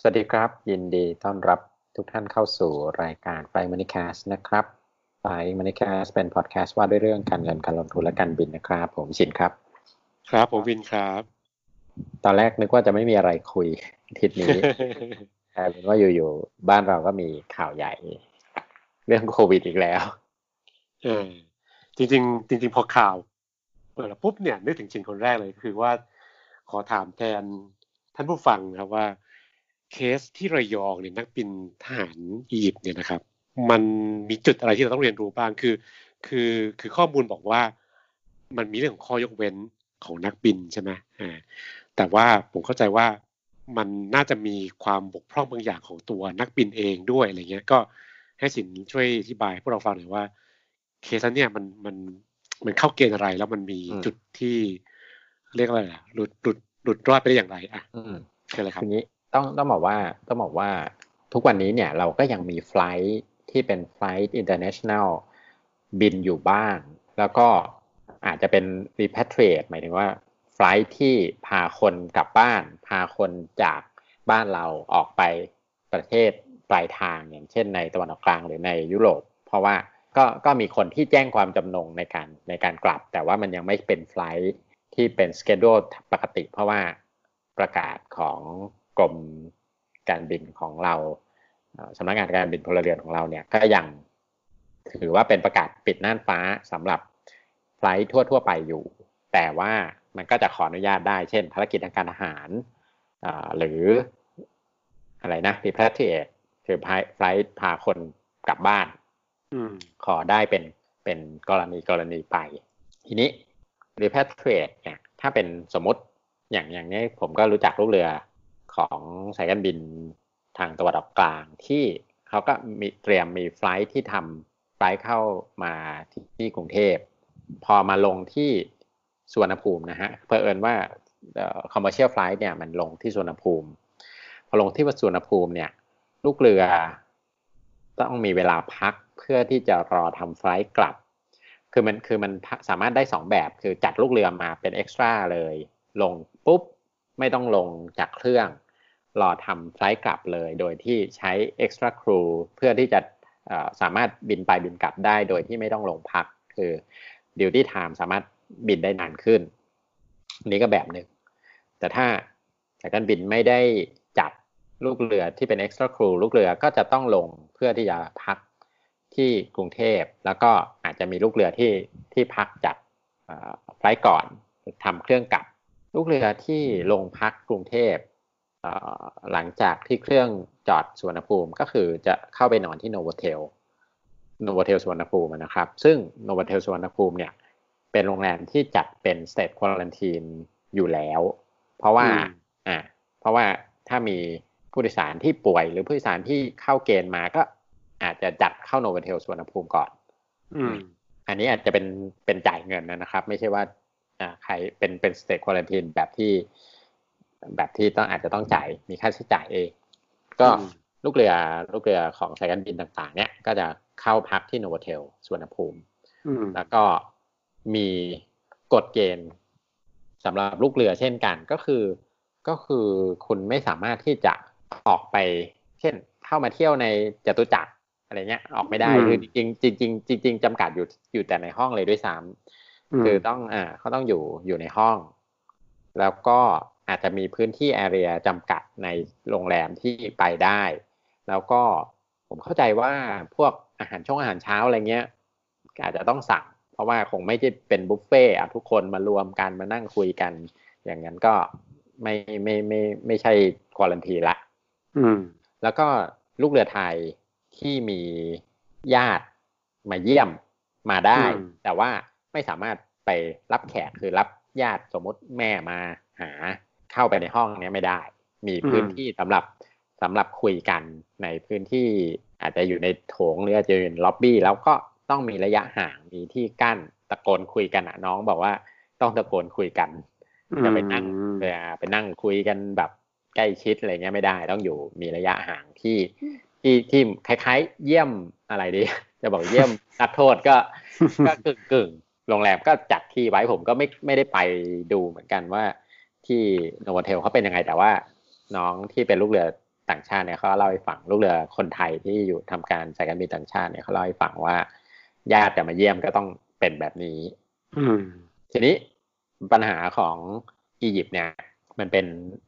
สวัสดีครับ ยินดีต้อนรับทุกท่านเข้าสู่รายการไฟมันิคาสนะครับไฟมันิคาสเป็นพอดแคสต์ว่าด้วยเรื่องการเงินการลงทุนและการบินนะครับ ผมชินครับ ครับผมวินครับ ตอนแรกนึกว่าจะไม่มีอะไรคุยทิศนี้แต่เป็นว่าอยู่ๆบ้านเราก็มีข่าวใหญ่ เรื่องโควิดอีกแล้วเออจริง ๆ จริง ๆ พอข่าวเปิดปุ๊บเนี่ยนึกถึงชินคนแรกเลยคือว่าขอถามแทนท่านผู้ฟังครับว่า เคสที่ระยองเนี่ยนักบินทหารอียิปต์เนี่ยนะครับ มันมีจุดอะไรที่เราต้องเรียนรู้บ้างคือ คือคือข้อมูลบอกว่า มันมีเรื่องของข้อยกเว้นของนักบินใช่ไหมอ่าแต่ว่าผมเข้าใจว่ามันน่าจะมีความบกพร่องบางอย่างของตัวนักบินเองด้วยอะไรเงี้ย ก็ให้สินช่วยอธิบายพวกเราฟังหน่อยว่า เคสเนี่ยมันมันมันเข้าเกณฑ์อะไร แล้วมันมีจุดที่เรียกอะไรอะหลุดหลุดหลุดรอดไปได้อย่างไรอะคืออะไรครับทีนี้ ต้องต้องบอกว่าต้องบอกว่าทุกวันนี้เนี่ยเราก็ยังมี flight ที่เป็น flight international บินอยู่บ้าง แล้วก็อาจจะเป็น repatriate หมายถึงว่า flight ที่พาคนกลับบ้าน พาคนจากบ้านเราออกไปประเทศปลายทางอย่างเช่นในตะวันออกกลางหรือในยุโรป เพราะว่าก็ก็มีคนที่แจ้งความจำนงในการในการกลับ แต่ว่ามันยังไม่เป็นไฟล์ที่เป็นสเกดูปกติ เพราะว่าประกาศของ กรมการบินของเราสำนักงานการบินพลเรือนของเราเนี่ยก็ยังถือว่าเป็นประกาศปิดน่านฟ้าสำหรับไฟล์ทั่วทั่วไปอยู่ แต่ว่ามันก็จะขออนุญาตได้ เช่น ภารกิจทางการอาหารหรืออะไรนะ repatriate คือไฟล์พาคนกลับบ้านขอได้เป็นเป็นกรณีกรณีไป ทีนี้ repatriate เนี่ย ถ้าเป็นสมมติอย่างอย่างนี้ผมก็รู้จักลูกเรือ ของสายการบินทางตะวันออกกลางที่เขาก็มีเตรียมมีไฟล์ที่ทำไฟล์เข้ามาที่ที่กรุงเทพ พอมาลงที่สวนภูมินะฮะเพื่อเอินว่า commercial flight เนี่ยมันลงที่สวนภูมิ พอลงที่สวนภูมิเนี่ย ลูกเรือต้องมีเวลาพักเพื่อที่จะรอทำไฟล์กลับ คือมันคือมันสามารถได้สองแบบคือจัดลูกเรือมาเป็นเอ็กซ์ตร้าเลย ลงปุ๊บ ไม่ต้องลงจากเครื่อง รอทำไฟล์กลับเลย โดยที่ใช้ extra crew เพื่อที่จะสามารถบินไปบินกลับได้โดยที่ไม่ต้องลงพัก คือ duty time สามารถบินได้นานขึ้น นี้ก็แบบหนึ่ง แต่ถ้าสายการบินไม่ได้จัดลูกเรือที่เป็น extra crew ลูกเรือก็จะต้องลงเพื่อที่จะพักที่กรุงเทพ แล้วก็อาจจะมีลูกเรือที่ที่พักจัดไฟล์ก่อนทำเครื่องกลับ ลูกเรือที่ลงพักกรุงเทพ หลังจากที่เครื่องจอดสวนภูมิก็คือจะเข้าไปนอนที่โนโวเทลNovotel สุวรรณภูมินะครับ ซึ่ง Novotel สุวรรณภูมิเนี่ย เป็นโรงแรมที่จัดเป็น state quarantine อยู่แล้ว เพราะว่าอ่าเพราะว่าถ้ามีผู้โดยสารที่ป่วยหรือผู้โดยสารที่เข้าเกณฑ์มาก็อาจจะจัดเข้า Novotel สุวรรณภูมิก่อน อืม อันนี้อาจจะเป็นเป็นจ่ายเงินนะครับ ไม่ใช่ว่าอ่าใครเป็นเป็น state quarantine แบบที่ แบบที่ต้องอาจจะต้องจ่ายมีค่าใช้จ่ายเอง ก็ลูกเรือลูกเรือของสายการบินต่างๆ เนี่ยก็จะเข้าพักที่โนวเทลสวนภูมิ แล้วก็มีกฎเกณฑ์สำหรับลูกเรือเช่นกันก็คือ ก็คือคุณไม่สามารถที่จะออกไป เช่นเข้ามาเที่ยวในจตุจักรอะไรเงี้ยออกไม่ได้คือจริงจริงจริงจริงจำกัดอยู่อยู่แต่ในห้องเลยด้วยซ้ำคือต้องอ่าเขาต้องอยู่อยู่ในห้อง แล้วก็ อาจจะมีพื้นที่แอเรียจำกัดในโรงแรมที่ไปได้ แล้วก็ผมเข้าใจว่าพวกอาหารช่วงอาหารเช้าอะไรเงี้ยอาจจะต้องสั่ง เพราะว่าคงไม่ใช่เป็นบุฟเฟ่อะทุกคนมารวมกันมานั่งคุยกัน อย่างนั้นก็ไม่ไม่ไม่ไม่ใช่ควอลันทีละ อืม แล้วก็ลูกเรือไทยที่มีญาติมาเยี่ยมมาได้ แต่ว่าไม่สามารถไปรับแขกคือรับญาติสมมติแม่มาหา เข้าไปในห้องนี้ไม่ได้ มีพื้นที่สำหรับสำหรับคุยกันในพื้นที่อาจจะอยู่ในโถงหรืออาจจะอยู่ในล็อบบี้แล้วก็ต้องมีระยะห่างมีที่กั้นตะโกนคุยกันอะน้องบอกว่าต้องตะโกนคุยกันจะไปนั่งไปนั่งคุยกันแบบใกล้ชิดอะไรเงี้ยไม่ได้ ต้องอยู่มีระยะห่างที่ที่ที่คล้ายๆ เยี่ยมอะไรดี จะบอกเยี่ยมนักโทษก็ก็กึ่งกึ่งโรงแรมก็จัดที่ไว้ผมก็ไม่ไม่ได้ไปดูเหมือนกันว่า ที่โนวเทลเขาเป็นยังไง แต่ว่าน้องที่เป็นลูกเรือต่างชาติเนี่ยเขาเล่าให้ฟังลูกเรือคนไทยที่อยู่ทำการสายการบินต่างชาติเนี่ยเขาเล่าให้ฟังว่าญาติจะมาเยี่ยมก็ต้องเป็นแบบนี้ อืม ทีนี้ปัญหาของอียิปต์เนี่ย มันเป็น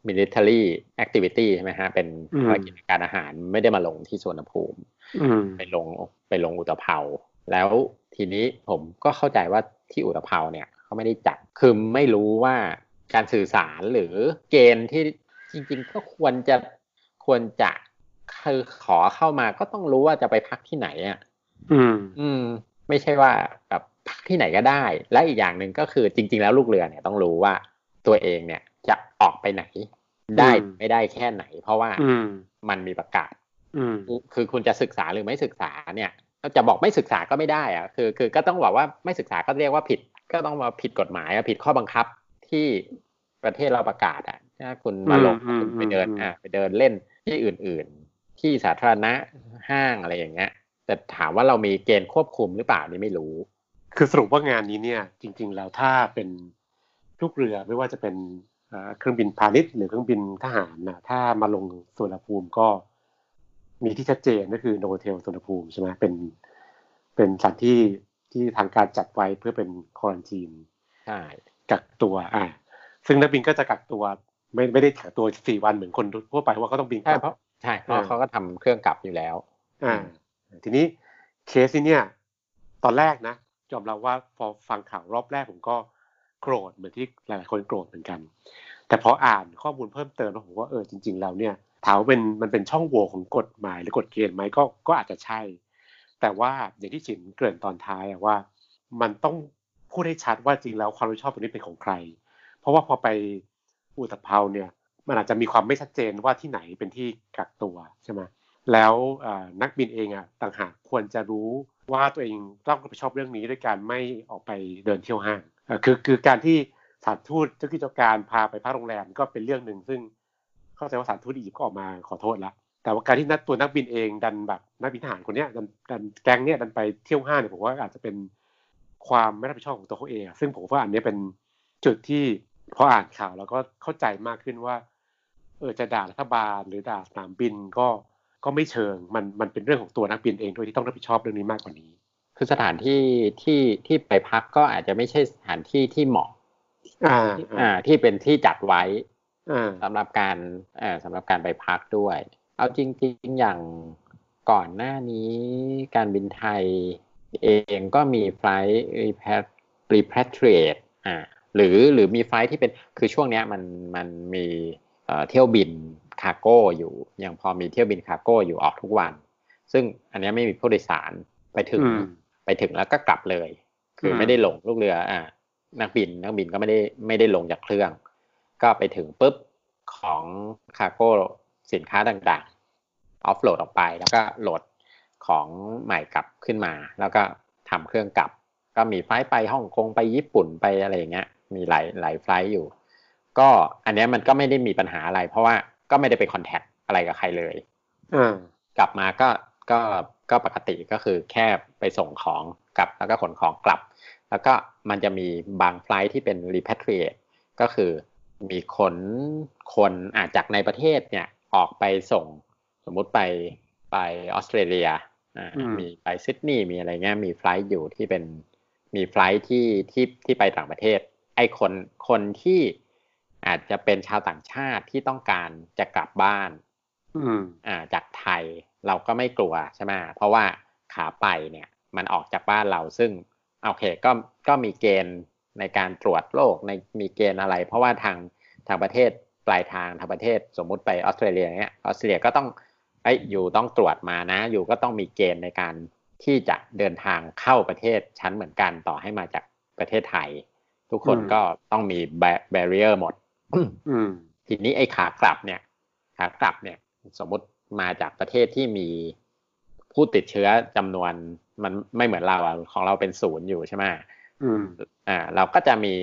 military activity ใช่ไหมฮะ เป็นภารกิจการอาหารไม่ได้มาลงที่สวนภูมิอืมไปลงไปลงอุตภเปาแล้วทีนี้ผมก็เข้าใจว่าที่อุตภเปาเนี่ยเขาไม่ได้จัดคือไม่รู้ว่า การสื่อสารหรือเกณฑ์ที่จริง ๆ ก็ควรจะควรจะคือขอเข้ามาก็ต้องรู้ว่าจะไปพักที่ไหนอะ อืม อืม ไม่ใช่ว่าแบบพักที่ไหนก็ได้ และอีกอย่างหนึ่งก็คือจริง ๆ แล้วลูกเรือเนี่ยต้องรู้ว่าตัวเองเนี่ยจะออกไปไหน ได้อืมไม่ได้แค่ไหน เพราะว่าอืมมันมีประกาศอืมคือคุณจะศึกษาหรือไม่ศึกษาเนี่ยจะบอกไม่ศึกษาก็ไม่ได้อะคือ คือก็ต้องบอกว่าไม่ศึกษาก็เรียกว่าผิด ก็ต้องมาผิดกฎหมายอะผิดข้อบังคับที่ ประเทศเราประกาศอะถ้าคุณมาลงอืมคุณไปเดินอืมอะไปเดินเล่นที่อื่น ๆ ที่สาธารณะห้างอะไรอย่างเงี้ย แต่ถามว่าเรามีเกณฑ์ควบคุมหรือเปล่านี่ไม่รู้ คือสรุปว่างานนี้เนี่ย จริง ๆ แล้วถ้าเป็นลูกเรือไม่ว่าจะเป็นเอ่อเครื่องบินพาณิชย์หรือเครื่องบินทหารนะถ้ามาลงสวนภูมิก็มีที่ชัดเจนก็คือโนเทลสวนภูมิใช่ไหมเป็น เป็นสถานที่ที่ทางการจัดไว้เพื่อเป็นควอนตีนใช่กักตัวอ่า ซึ่งนักบินก็จะกักตัวไม่ไม่ได้กักตัวสี่วันเหมือนคนทั่วไปว่าเขาต้องบินกใช่ลับเพราะใช่เพราะอ่าเขาก็ทำเครื่องกลับอยู่แล้ว อ่า ทีนี้เคสนี้เนี่ย ตอนแรกนะยอมรับว่าพอฟังข่าวรอบแรกผมก็โกรธเหมือนที่หลาย ๆ คนโกรธเหมือนกัน แต่พออ่านข้อมูลเพิ่มเติมแล้วผมว่าเออจริง ๆ แล้วเนี่ยถามว่าเป็นมันเป็นช่องโหว่ของกฎหมายหรือกฎเกณฑ์ไหมก็ก็อาจจะใช่ แต่ว่าอย่างที่ฉินเกริ่นตอนท้ายอะว่า มันต้องพูดให้ชัดว่าจริงแล้วความรับผิดชอบตรงนี้เป็นของใคร เพราะว่าพอไปอุตภเปาเนี่ยมันอาจจะมีความไม่ชัดเจนว่าที่ไหนเป็นที่กักตัวใช่ไหมแล้วนักบินเองอะต่างหากควรจะรู้ว่าตัวเองต้องรับผิดชอบเรื่องนี้ด้วยการไม่ออกไปเดินเที่ยวห้างคือคือการที่สถานทูตเจ้าที่เจ้าการพาไปพักโรงแรมก็เป็นเรื่องหนึ่งซึ่งเข้าใจว่าสถานทูตอียิปต์ก็ออกมาขอโทษแล้วแต่ว่าการที่นักตัวนักบินเองดันแบบนักบินทหารคนเนี้ยดันดันแก๊งเนี้ยดันไปเที่ยวห้างเนี่ยผมว่าอาจจะเป็นความไม่รับผิดชอบของตัวเขาเองซึ่งผมว่าอันนี้เป็นจุดที่ พออ่านข่าวแล้วก็เข้าใจมากขึ้นว่า เออจะด่ารัฐบาลหรือด่าสนามบินก็ก็ไม่เชิงมันมันเป็นเรื่องของตัวนักบินเองด้วยที่ต้องรับผิดชอบเรื่องนี้มากกว่านี้ คือสถานที่ที่ที่ไปพักก็อาจจะไม่ใช่สถานที่ที่เหมาะ อ่าอ่า ที่เป็นที่จัดไว้อ่าสำหรับการเอ่อสำหรับการไปพักด้วย เอาจริง ๆ อย่างก่อนหน้านี้การบินไทยเองก็มีไฟล์ repatriate อ่า หรือหรือมีไฟล์ที่เป็นคือช่วงเนี้ยมันมันมีเอ่อเที่ยวบินคาร์โก้อยู่ยังพอมีเที่ยวบินคาร์โก้อยู่ออกทุกวัน ซึ่งอันเนี้ยไม่มีผู้โดยสารไปถึงอืมไปถึงแล้วก็กลับเลย คืออมไม่ได้ลงลูกเรืออ่านักบินนักบินก็ไม่ได้ไม่ได้ลงจากเครื่อง ก็ไปถึงปุ๊บของคาร์โก้สินค้าต่างๆออฟโหลดออกไปแล้วก็โหลดของใหม่กลับขึ้นมา แล้วก็ทำเครื่องกลับ ก็มีไฟล์ไปฮ่องกงไปญี่ปุ่นไปอะไรอย่างเงี้ย มีหลายหลายไฟล์อยู่ ก็อันเนี้ยมันก็ไม่ได้มีปัญหาอะไร เพราะว่าก็ไม่ได้ไปคอนแทคอะไรกับใครเลยอ่ากลับมาก็ก็ก็ปกติก็คือแค่ไปส่งของกลับแล้วก็ขนของกลับ แล้วก็มันจะมีบางไฟลท์ที่เป็น repatriate ก็คือมีขนคนอาจจากในประเทศเนี่ยออกไปส่งสมมุติไปไปออสเตรเลียอ่าอืมมีไปซิดนีย์มีอะไรเงี้ยมี flight อยู่ที่เป็นมี flight ที่ที่ที่ไปต่างประเทศไอ้คนคนที่อาจจะเป็นชาวต่างชาติที่ต้องการจะกลับบ้านอืมอ่าจากไทยเราก็ไม่กลัวใช่ไหมเพราะว่าขาไปเนี่ยมันออกจากบ้านเราซึ่งโอเคก็ก็มีเกณฑ์ในการตรวจโรคในมีเกณฑ์อะไร เพราะว่าทางทางประเทศปลายทางทางประเทศสมมุติไปออสเตรเลียเนี้ยออสเตรเลียก็ต้องไอ้ยอยู่ต้องตรวจมานะ อยู่ก็ต้องมีเกณฑ์ในการที่จะเดินทางเข้าประเทศชั้นเหมือนกันต่อให้มาจากประเทศไทย ทุกคนอืมก็ต้องมีแบเรียร์หมดอืมทีนี้ไอ้ขากลับเนี่ย ขากลับเนี่ย สมมุติมาจากประเทศที่มีผู้ติดเชื้อจำนวนมันไม่เหมือนเราอะของเราเป็นศูนย์อยู่ใช่ไหมอืมอ่า เราก็จะมี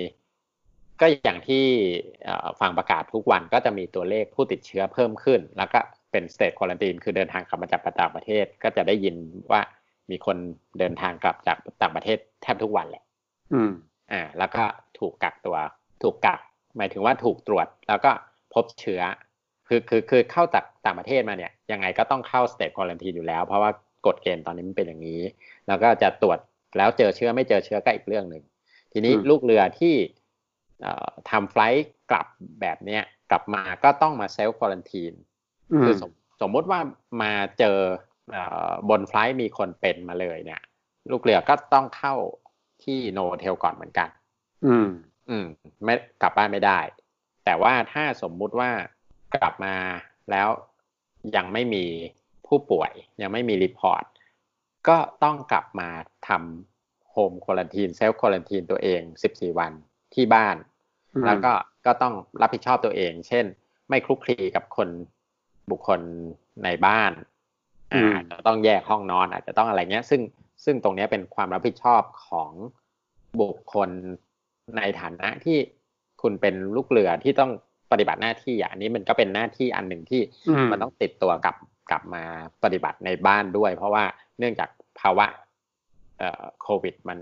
ก็อย่างที่เอ่อฟังประกาศทุกวันก็จะมีตัวเลขผู้ติดเชื้อเพิ่มขึ้น แล้วก็เป็นสเต e ควอลันตีนคือเดินทางกลับมาจากต่างประเทศ ก็จะได้ยินว่ามีคนเดินทางกลับจากต่างประเทศแทบทุกวันแหละ อืม อ่าแล้วก็ถูกกักตัว ถูกกัก หมายถึงว่าถูกตรวจ แล้วก็พบเชื้อ คือคือคือเข้าจากต่างประเทศมาเนี่ยยังไงก็ต้องเข้า state quarantine อยู่แล้ว เพราะว่ากฎเกณฑ์ตอนนี้มันเป็นอย่างนี้ แล้วก็จะตรวจแล้วเจอเชื้อไม่เจอเชื้อก็อีกเรื่องหนึ่งทีนี้ลูกเรือที่ทำ flight กลับแบบเนี้ยกลับมาก็ต้องมา self quarantine คือสมสมมติว่ามาเจอบน flight มีคนเป็นมาเลยเนี่ย ลูกเรือก็ต้องเข้า ที่ Novotel ก่อนเหมือนกัน อืม อืม ไม่กลับบ้านไม่ได้ แต่ว่าถ้าสมมุติว่ากลับมาแล้วยังไม่มีผู้ป่วย ยังไม่มี report ก็ต้องกลับมาทำ home quarantine self quarantine ตัวเอง 14 วันที่บ้าน แล้วก็ก็ต้องรับผิดชอบตัวเอง เช่น ไม่คลุกคลีกับคนบุคคลในบ้านอาจจะต้องแยกห้องนอนอาจจะต้องอะไรเงี้ย ซึ่ง ซึ่งตรงนี้เป็นความรับผิดชอบของบุคคลในฐานะที่คุณเป็นลูกเรือที่ต้องปฏิบัติหน้าที่อันนี้มันก็เป็นหน้าที่อันหนึ่งที่มันต้องติดตัวกับกลับมาปฏิบัติในบ้านด้วย เพราะว่าเนื่องจากภาวะเอ่อโควิดมัน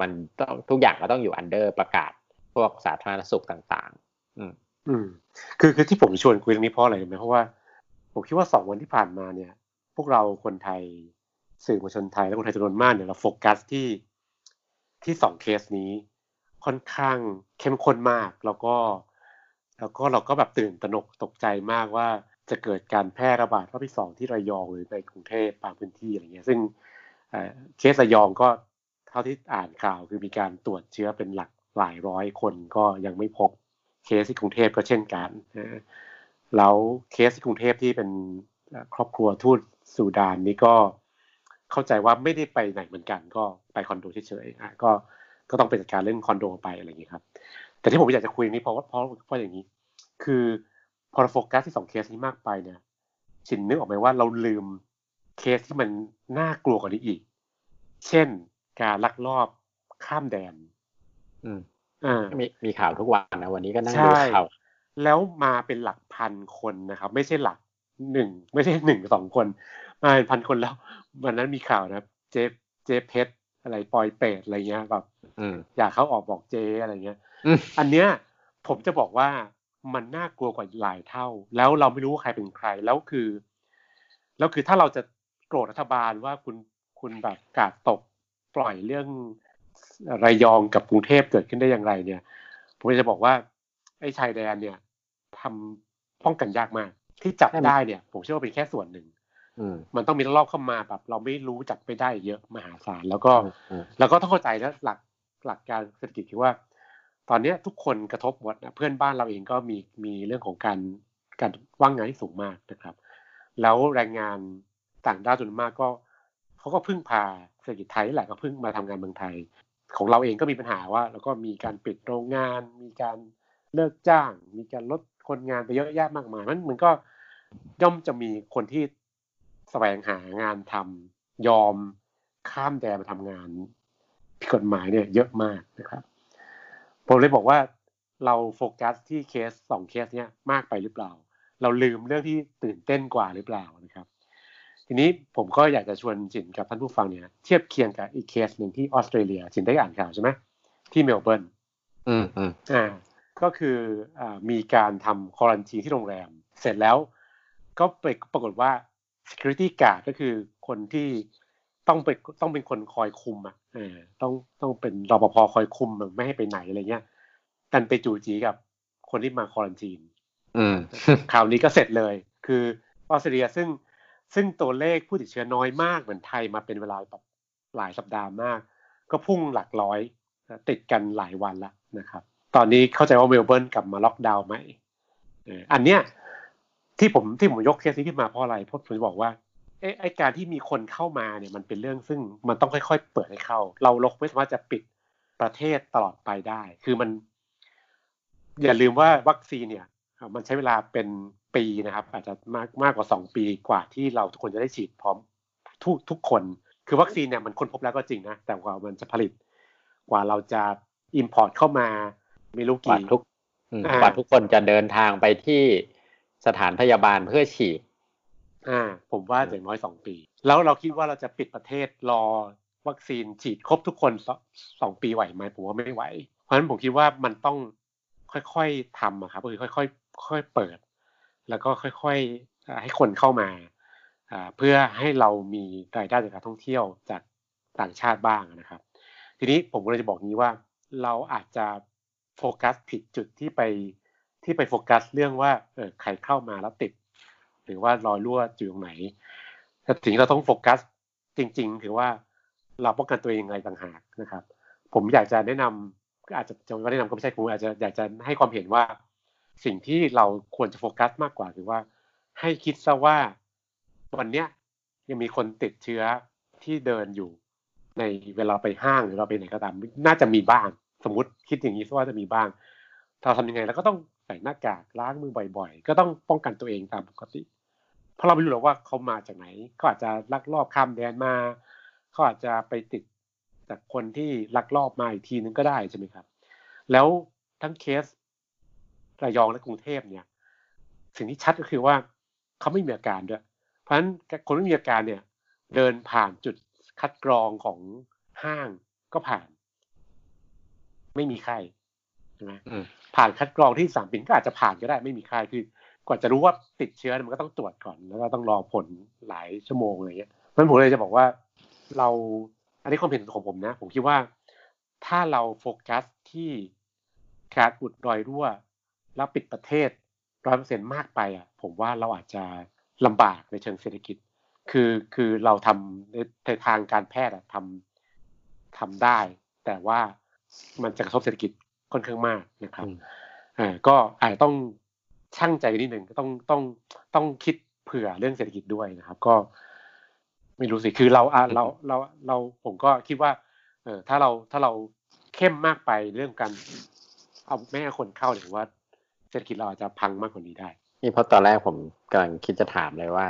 มันต้องทุกอย่างก็ต้องอยู่อันเดอร์ประกาศ พวกสาธารณสุขต่างๆ อืม อืม คือคือที่ผมชวนคุยเรื่องนี้เพราะอะไรรู้ไหมเพราะว่า ผมคิดว่าสองวันที่ผ่านมาเนี่ย พวกเราคนไทย สื่อมวลชนไทยและคนไทยจำนวนมากเนี่ยเราโฟกัสที่ที่สองเคสนี้ค่อนข้างเข้มข้นมาก แล้วก็ แล้วก็เราก็แบบตื่นตระหนกตกใจมากว่าจะเกิดการแพร่ระบาดรอบที่สองที่ระยองหรือในกรุงเทพบางพื้นที่อะไรเงี้ยซึ่งเคสระยองก็เท่าที่อ่านข่าวคือมีการตรวจเชื้อเป็นหลักหลายร้อยคนก็ยังไม่พบเคสที่กรุงเทพก็เช่นกันแล้วเคสที่กรุงเทพที่เป็นครอบครัวทูตสูดานนี้ก็ เข้าใจว่าไม่ได้ไปไหนเหมือนกัน ก็ไปคอนโดเฉยๆอะก็ก็ต้องไปจัดการเรื่องคอนโดไปอะไรอย่างนี้ครับ แต่ที่ผมอยากจะคุยนี้เพราะว่าเพราะเพราะอย่างนี้ คือพอเราโฟกัสที่สองเคสนี้มากไปเนี่ยจินนึกออกไหมว่าเราลืมเคสที่มันน่ากลัวกว่านี้อีก เช่น การลักลอบข้ามแดน อืมอ่ามีมีข่าวทุกวันนะวันนี้ก็นั่งดูข่าวแล้วมาเป็นหลักพันคนนะครับ ไม่ใช่หลักหนึ่งไม่ใช่หนึ่งสองคนมาเป็นพันคนแล้ว วันนั้นมีข่าวนะเจเจเพชรอะไรปอยเปดอะไรเงี้ยแบบอยากเขาออกบอกเจอะไรเงี้ยอันเนี้ยผมจะบอกว่ามันน่ากลัวกว่าหลายเท่า แล้วเราไม่รู้ว่าใครเป็นใครแล้วคือ แล้วคือถ้าเราจะโกรธรัฐบาลว่าคุณคุณแบบกาดตกปล่อยเรื่องระยองกับกรุงเทพเกิดขึ้นได้อย่างไร เนี่ย ผมจะบอกว่าไอ้ชายแดนเนี่ยทำป้องกันยากมาก ที่จับได้เนี่ย ผมเชื่อว่าเป็นแค่ส่วนหนึ่ง มันต้องมีรอบเข้ามาแบบ เราไม่รู้จับไม่ได้เยอะมหาศาลแล้วก็แล้วก็ต้องเข้าใจนะหลักหลักการเศรษฐกิจคือว่า ตอนนี้ทุกคนกระทบหมดนะเพื่อนบ้านเราเองก็มีมีเรื่องของการการว่างงานที่สูงมากนะครับ แล้วแรงงานต่างด้าวจำนวนมากก็เขาก็พึ่งพาเศรษฐกิจไทยแหละก็พึ่งมาทำงานเมืองไทย ของเราเองก็มีปัญหาว่า แล้วก็มีการปิดโรงงาน มีการเลิกจ้าง มีการลดคนงานไปเยอะแยะมากมายมันมันก็ย่อมจะมีคนที่ แสวงหางานทำยอมข้ามแดนมาทำงานผิดกฎหมายเนี่ยเยอะมากนะครับผมเลยบอกว่าเราโฟกัสที่เคสสองเคสเนี้ยมากไปหรือเปล่า เราลืมเรื่องที่ตื่นเต้นกว่าหรือเปล่านะครับ ทีนี้ผมก็อยากจะชวนจินกับท่านผู้ฟังเนี่ยเทียบเคียงกับอีกเคสหนึ่งที่ออสเตรเลียจินได้อ่านข่าวใช่ไหมที่เมลเบิร์นอืมอืมอ่าก็คืออ่ามีการทำ quarantine ที่โรงแรม เสร็จแล้วก็ไปปรากฏว่า security guard ก็คือคนที่ต้องเป็นต้องเป็นคนคอยคุมอะเออต้องต้องเป็นรปภคอยคุมไม่ให้ไปไหนอะไรเงี้ยกันไปจู๋จี๋กับคนที่มา quarantine ข่าวนี้ก็เสร็จเลย คือออสเตรเลียซึ่งซึ่งตัวเลขผู้ติดเชื้อน้อยมากเหมือนไทยมาเป็นเวลาแบบหลายสัปดาห์มาก ก็พุ่งหลักร้อย ติดกันหลายวันแล้วนะครับ ตอนนี้เข้าใจว่าเมลเบิร์นกลับมาล็อกดาวน์ใหม่อันเนี้ย ที่ผมที่ผมยกเคสนี้ขึ้นมาเพราะอะไรเพราะผมบอกว่าไอ้ไอ้การที่มีคนเข้ามาเนี่ยมันเป็นเรื่องซึ่งมันต้องค่อยๆ เปิดให้เข้า เราล็อกไม่สามารถจะปิดประเทศตลอดไปได้ คือมัน อย่าลืมว่าวัคซีนเนี่ย มันใช้เวลาเป็นปีนะครับ อาจจะมากมากกว่าสองปีกว่าที่เราทุกคนจะได้ฉีดพร้อมทุกทุกคน คือวัคซีนเนี่ยมันค้นพบแล้วก็จริงนะ แต่กว่ามันจะผลิต กว่าเราจะ import เข้ามาไม่รู้กี่ทุกกว่าทุกคนจะเดินทางไปที่ สถานพยาบาลเพื่อฉีดอ่า ผมว่าอย่างน้อยสองปี แล้วเราคิดว่าเราจะปิดประเทศรอวัคซีนฉีดครบทุกคนสองปีไหวไหมผมว่าไม่ไหว เพราะฉะนั้นผมคิดว่ามันต้องค่อยๆทำอะครับคือค่อยๆค่อยเปิด แล้วก็ค่อยๆให้คนเข้ามาเพื่อให้เรามีรายได้จากการท่องเที่ยวจากต่างชาติบ้างนะครับ ทีนี้ผมก็เลยจะบอกนี้ว่าเราอาจจะโฟกัสผิดจุดที่ไป ที่ไปโฟกัสเรื่องว่าเออใครเข้ามาแล้วติด หรือว่ารอยรั่วอยู่ตรงไหนแต่สิ่งที่เราต้องโฟกัสจริง ๆ คือว่าเราป้องกันตัวเองยังไงต่างหากนะครับ ผมอยากจะแนะนำก็อาจจะจะไม่แนะนำก็ไม่ใช่ผมอาจจะอยากจะให้ความเห็นว่า สิ่งที่เราควรจะโฟกัสมากกว่าคือว่า ให้คิดซะว่าวันเนี้ยยังมีคนติดเชื้อที่เดินอยู่ ในเวลาไปห้างหรือเราไปไหนก็ตาม น่าจะมีบ้าง สมมติคิดอย่างนี้ซะว่าจะมีบ้างเราทำยังไงเราก็ต้อง ส่หน้ากากล้างมือบ่อยๆ ก็ต้องป้องกันตัวเองตามปกติ เพราะเราไม่รู้หรอกว่าเขามาจากไหนเขาอาจจะลักลอบข้ามแดนมาเขาอาจจะไปติดจากคนที่ลักลอบมาอีกทีนึงก็ได้ใช่ไหมครับ แล้วทั้งเคสระยองและกรุงเทพเนี่ย สิ่งที่ชัดก็คือว่าเขาไม่มีอาการด้วย เพราะฉะนั้นคนไม่มีอาการเนี่ย เดินผ่านจุดคัดกรองของห้างก็ผ่าน ไม่มีไข้ใช่ ไหมผ่านคัดกรองที่สามปินก็อาจจะผ่านก็ได้ไม่มีไข้คือกว่าจะรู้ว่าติดเชื้อมันก็ต้องตรวจก่อนแล้วก็ต้องรอผลหลายชั่วโมงอะไรเงี้ยเพราะฉะนั้นผมเลยจะบอกว่าเราอันนี้ความเห็นของผมนะ ผมคิดว่าถ้าเราโฟกัสที่การอุดรอยรั่ว แล้วปิดประเทศร้อยเปอร์เซ็นมากไปอะผมว่าเราอาจจะลำบากในเชิงเศรษฐกิจ คือคือเราทำในทางการแพทย์ทำทำได้ แต่ว่ามันจะกระทบเศรษฐกิจ ค่อนข้างมากนะครับอ่าก็อาจจะต้องช่างใจนิดหนึ่งต้องต้องต้องคิดเผื่อเรื่องเศรษฐกิจด้วยนะครับ ก็ ไม่รู้สิคือเราอะเราเราเราผมก็คิดว่า เออถ้าเราถ้าเราเข้มมากไปเรื่องการเอาแม่คนเข้าหรือว่าเศรษฐกิจเราอาจจะพังมากกว่านี้ได้นี่เพราะตอนแรกผมกำลังคิดจะถามเลยว่า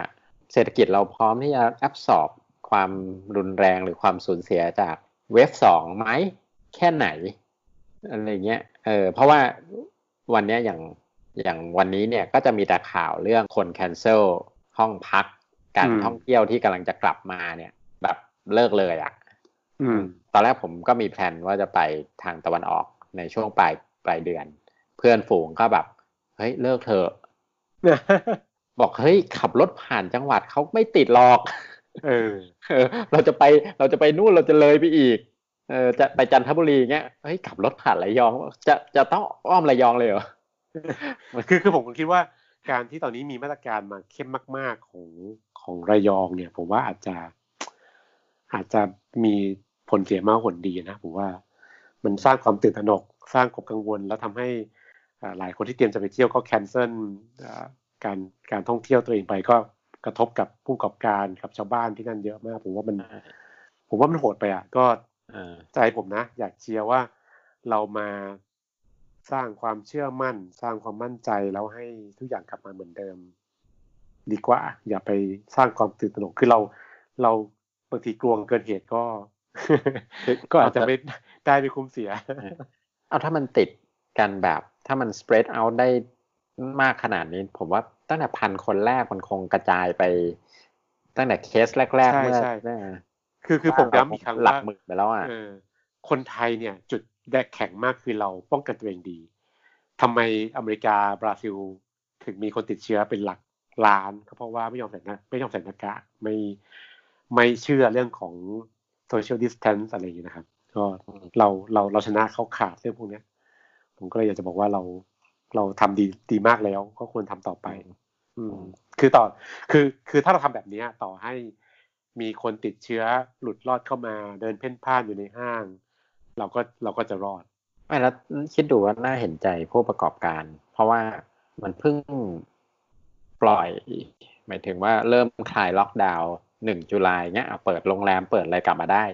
เศรษฐกิจเราพร้อมที่จะแอบสอบความรุนแรงหรือความสูญเสียจากเวฟสองไหมแค่ไหน อะไรเงี้ย เออ เพราะว่าวันนี้อย่างอย่างวันนี้เนี่ยก็จะมีแต่ข่าวเรื่องคนแคนเซิลห้องพักการท่องเที่ยวที่กำลังจะกลับมาเนี่ย แบบเลิกเลยอะ่ะตอนแรกผมก็มีแผนว่าจะไปทางตะวันออกในช่วงปลายปลายเดือน เพื่อนฝูงก็แบบ เฮ้ยเลิกเถอะบอกเฮ้ยขับรถผ่านจังหวัดเขาไม่ติดหรอก เออ เราจะไปเราจะไปนู่นเราจะเลยไปอีก เออจะไปจันทบุรีเงี้ยเฮ้ยขับรถผ่านระยอง จะจะต้องอ้อมระยองเลยเหรอคือคือผมคิดว่าการที่ตอนนี้มีมาตรการมาเข้มมาก ๆของของระยองเนี่ย ผมว่าอาจจะ อาจจะมีผลเสียมากผลดีนะผมว่ามันสร้างความตื่นตระหนก สร้างความกังวล แล้วทำให้หลายคนที่เตรียมจะไปเที่ยวก็แคนเซิลการการท่องเที่ยวตัวเองไปก็กระทบกับผู้ประกอบการกับชาวบ้านที่นั่นเยอะมาก ผมว่ามัน ผมว่ามันโหดไปอะ ก็ ใจผมนะ อยากเชียร์ว่าเรามาสร้างความเชื่อมั่น สร้างความมั่นใจแล้วให้ทุกอย่างกลับมาเหมือนเดิม ดีกว่า อย่าไปสร้างความตื่นตระหนกคือเราเราบางทีกลัวเกินเหตุก็ ก็อาจจะไม่ได้ไม่คุ้มเสีย เอาถ้ามันติดกันแบบ ถ้ามัน spread out ได้มากขนาดนี้ ผมว่าตั้งแต่พันคนแรกมันคงกระจายไป ตั้งแต่เคสแรกๆเมื่อ คือคือผมย้ำอีกครั้งว่าหลักหมื่นไปแล้วอะคนไทยเนี่ย จุดแข็งแข็งมากคือเราป้องกันตัวเองดีทำไมอเมริกาบราซิล ถึงมีคนติดเชื้อเป็นหลักล้านก็เพราะว่าไม่ยอมใส่หน้าไม่ยอมใส่หน้ากากไม่ไม่เชื่อเรื่องของ social distance อะไรอย่างนี้นะครับ ก็เราเราเราชนะเขาขาดเรื่องพวกนี้ผมก็เลยอยากจะบอกว่าเราเราทำดีดีมากแล้ว ก็ควรทำต่อไป อืมคือต่อคือคือถ้าเราทำแบบนี้ต่อให้ มีคนติดเชื้อหลุดรอดเข้ามาเดินเพ่นพ่านอยู่ในห้าง เราก็เราก็จะรอดไม่แล้วคิดดูว่าน่าเห็นใจผู้ประกอบการ เพราะว่ามันเพิ่งปล่อย หมายถึงว่าเริ่มคลายล็อกดาวน์หนึ่งจุลายเนี้ยเปิดโรงแรมเปิดอะไรกลับมาได้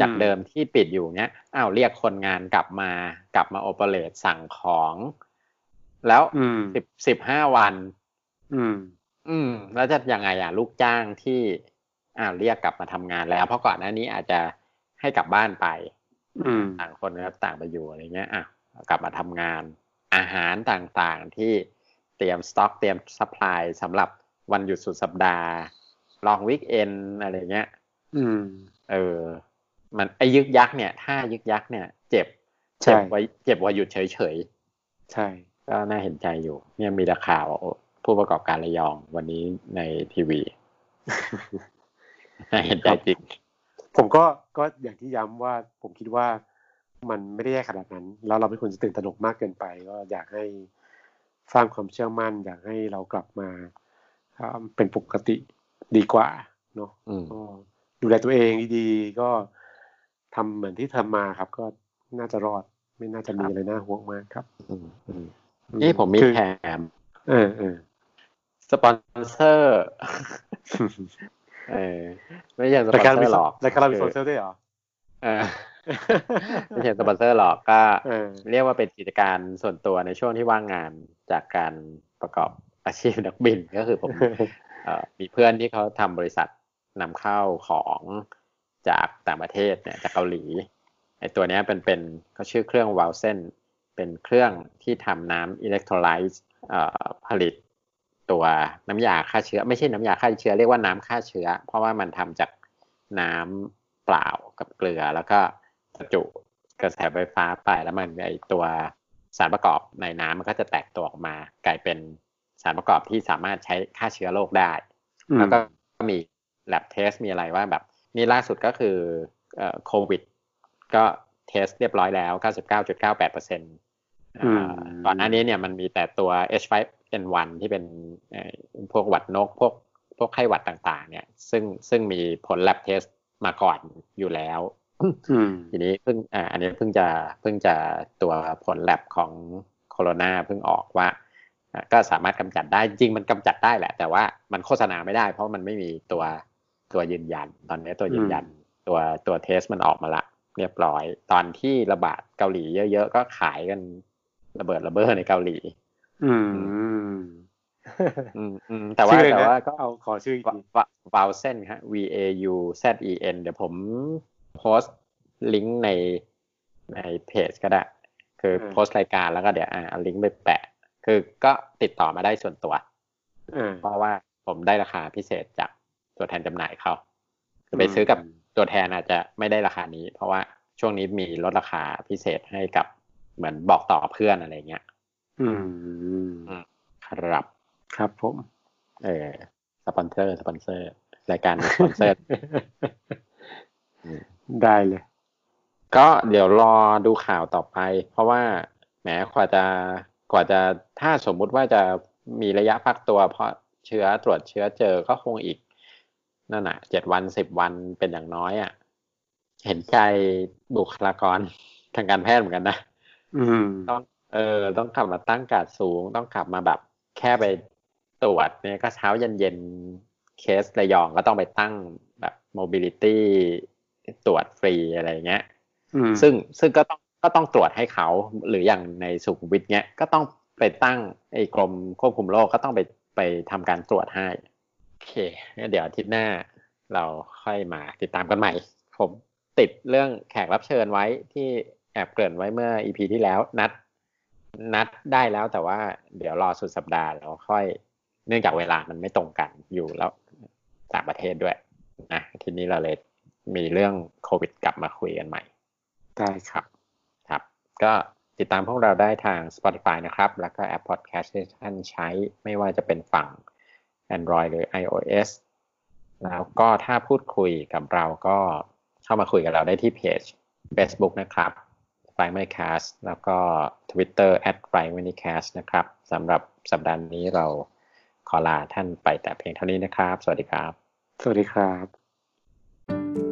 จากเดิมที่ปิดอยู่เนี้ยอ้าวเรียกคนงานกลับมากลับมาโอเปเรตสั่งของ แล้วสิบสิบห้าวัน อืม อืม แล้วจะยังไงอะ ลูกจ้างที่ อ้าวเรียกกลับมาทำงานแล้ว เพราะก่อนหน้านี้อาจจะให้กลับบ้านไปต่างคนก็ต่างไปอยู่อะไรเงี้ยอะกลับมาทำงาน อาหารต่างๆที่เตรียมสต็อกเตรียม supply สำหรับวันหยุดสุดสัปดาห์ long weekend อะไรเงี้ย อืม เออ มันไอ้ยึกยักเนี่ย ถ้ายึกยักเนี่ย เจ็บเจ็บไว้เจ็บว่าหยุดเฉยๆใช่ ก็น่าเห็นใจอยู่ เนี่ยมีราข่าวผู้ประกอบการระยองวันนี้ในทีวี เห็นใจจริง ผมก็ก็อย่างที่ย้ำว่าผมคิดว่ามันไม่ได้แย่ขนาดนั้น แล้วเราไม่ควรจะตื่นตระหนกมากเกินไป ก็อยากให้สร้างความเชื่อมั่น อยากให้เรากลับมาเป็นปกติดีกว่าเนาะก็ดูแลตัวเองดีๆ ก็ทำเหมือนที่ทำมาครับ ก็น่าจะรอด ไม่น่าจะมีอะไรน่าห่วงมากครับนี่ผมมีแถมเออเออสปอนเซอร์ เออไม่ใช่สปอนเซอร์หรอกรายการเรามีสปอนเซอร์ด้วยเหรอไม่ใช่สปอนเซอร์หรอกก็เรียกว่าเป็นกิจการส่วนตัวในช่วงที่ว่างงานจากการประกอบอาชีพนักบินก็คือผมมีเพื่อนที่เขาทำบริษัทนำเข้าของจากต่างประเทศเนี่ยจากเกาหลีไอตัวนี้เป็นเป็นก็ชื่อเครื่องวาลเซนเป็นเครื่องที่ทำน้ำอิเล็กโทรไลซ์ผลิต ตัวน้ำยาฆ่าเชื้อ ไม่ใช่น้ำยาฆ่าเชื้อเรียกว่าน้ำฆ่าเชื้อ เพราะว่ามันทำจากน้ำเปล่ากับเกลือ แล้วก็ประจุกระแสไฟฟ้าไปแล้วมันไอตัวสารประกอบในน้ำมันก็จะแตกตัวออกมา กลายเป็นสารประกอบที่สามารถใช้ฆ่าเชื้อโรคได้ แล้วก็มี lab test มีอะไรว่าแบบนี่ล่าสุดก็คือโควิด ก็เทสเรียบร้อยแล้ว 99.98%ก่อนหน้านี้เนี่ยมันมีแต่ตัว H5N1 ที่เป็นพวกหวัดนกพวกพวกไข้หวัดต่าง ๆ เนี่ย ซึ่งซึ่งมีผล lab test มาก่อนอยู่แล้วทีนี้เพิ่งอ่าอันนี้เพิ่งจะเพิ่งจะตัวผลแลบของโคโรนาเพิ่งออกว่าก็สามารถกำจัดได้จริงมันกำจัดได้แหละ แต่ว่ามันโฆษณาไม่ได้ เพราะมันไม่มีตัวตัวยืนยัน ตอนนี้ตัวยืนยัน ตัวตัวเทสมันออกมาละ เรียบร้อย ตอนที่ระบาดเกาหลีเยอะๆก็ขายกันระเบิดระเบ้อในเกาหลี อืม อืมแต่ว่าแต่ว่าก็เอาขอชื่อวาลเซนฮะ V A U Z E N เดี๋ยวผมโพสต์ลิงก์ในในเพจก็ได้ คือโพสต์รายการแล้วก็เดี๋ยวอ่าลิงก์ไปแปะ คือก็ติดต่อมาได้ส่วนตัวเพราะว่าผมได้ราคาพิเศษจากตัวแทนจำหน่ายเขาคือไปซื้อกับตัวแทนอาจจะไม่ได้ราคานี้ เพราะว่าช่วงนี้มีลดราคาพิเศษให้กับเหมือนบอกต่อเพื่อนอะไรเงี้ย อืม ครับ ครับผม เออสปอนเซอร์สปอนเซอร์ รายการสปอนเซอร์ได้เลย ก็เดี๋ยวรอดูข่าวต่อไป เพราะว่าแหมกว่าจะกว่าจะถ้าสมมุติว่าจะมีระยะพักตัวเพราะเชื้อตรวจเชื้อเจอก็คงอีกนั่นน่ะเจ็ดวันสิบวันเป็นอย่างน้อยอะ่ะ เห็นใจบุคลากรทางการแพทย์เหมือนกันนะต้องเออ ต้องกลับมาตั้งการ์ดสูง ต้องกลับมาแบบ แค่ไป ตรวจเนี่ยก็เช้าเย็นเย็นเคสระยองก็ต้องไปตั้งแบบ mobility ตรวจฟรีอะไรเงี้ยซึ่งซึ่งก็ต้องก็ต้องตรวจให้เขาหรืออย่างในสุขุมวิทเนี้ยก็ต้องไปตั้งไอ้กรมควบคุมโรคก็ต้องไปไปทำการตรวจให้ โอเค เดี๋ยวอาทิตย์หน้าเราค่อยมาติดตามกันใหม่ ผมติดเรื่องแขกรับเชิญไว้ที่แอบเกริ่นไว้เมื่อ EP ที่แล้วนัด นัดได้แล้วแต่ว่าเดี๋ยวรอสุดสัปดาห์เราค่อย เนื่องจากเวลามันไม่ตรงกันอยู่แล้วต่างประเทศด้วยนะทีนี้เราเลยมีเรื่องโควิดกลับมาคุยกันใหม่ได้ครับครับ ก็ติดตามพวกเราได้ทาง Spotify นะครับ แล้วก็แอป Podcast ที่ท่านใช้ไม่ว่าจะเป็นฝั่ง Android หรือ iOS แล้วก็ถ้าพูดคุยกับเราก็เข้ามาคุยกับเราได้ที่เพจ Facebook นะครับ f i m e r c a s t แล้วก็ Twitter at f i m e r c a s t นะครับสำหรับสัปดาห์นี้เรา ขอลาท่านไปแต่เพียงเท่านี้นะครับ สวัสดีครับ สวัสดีครับ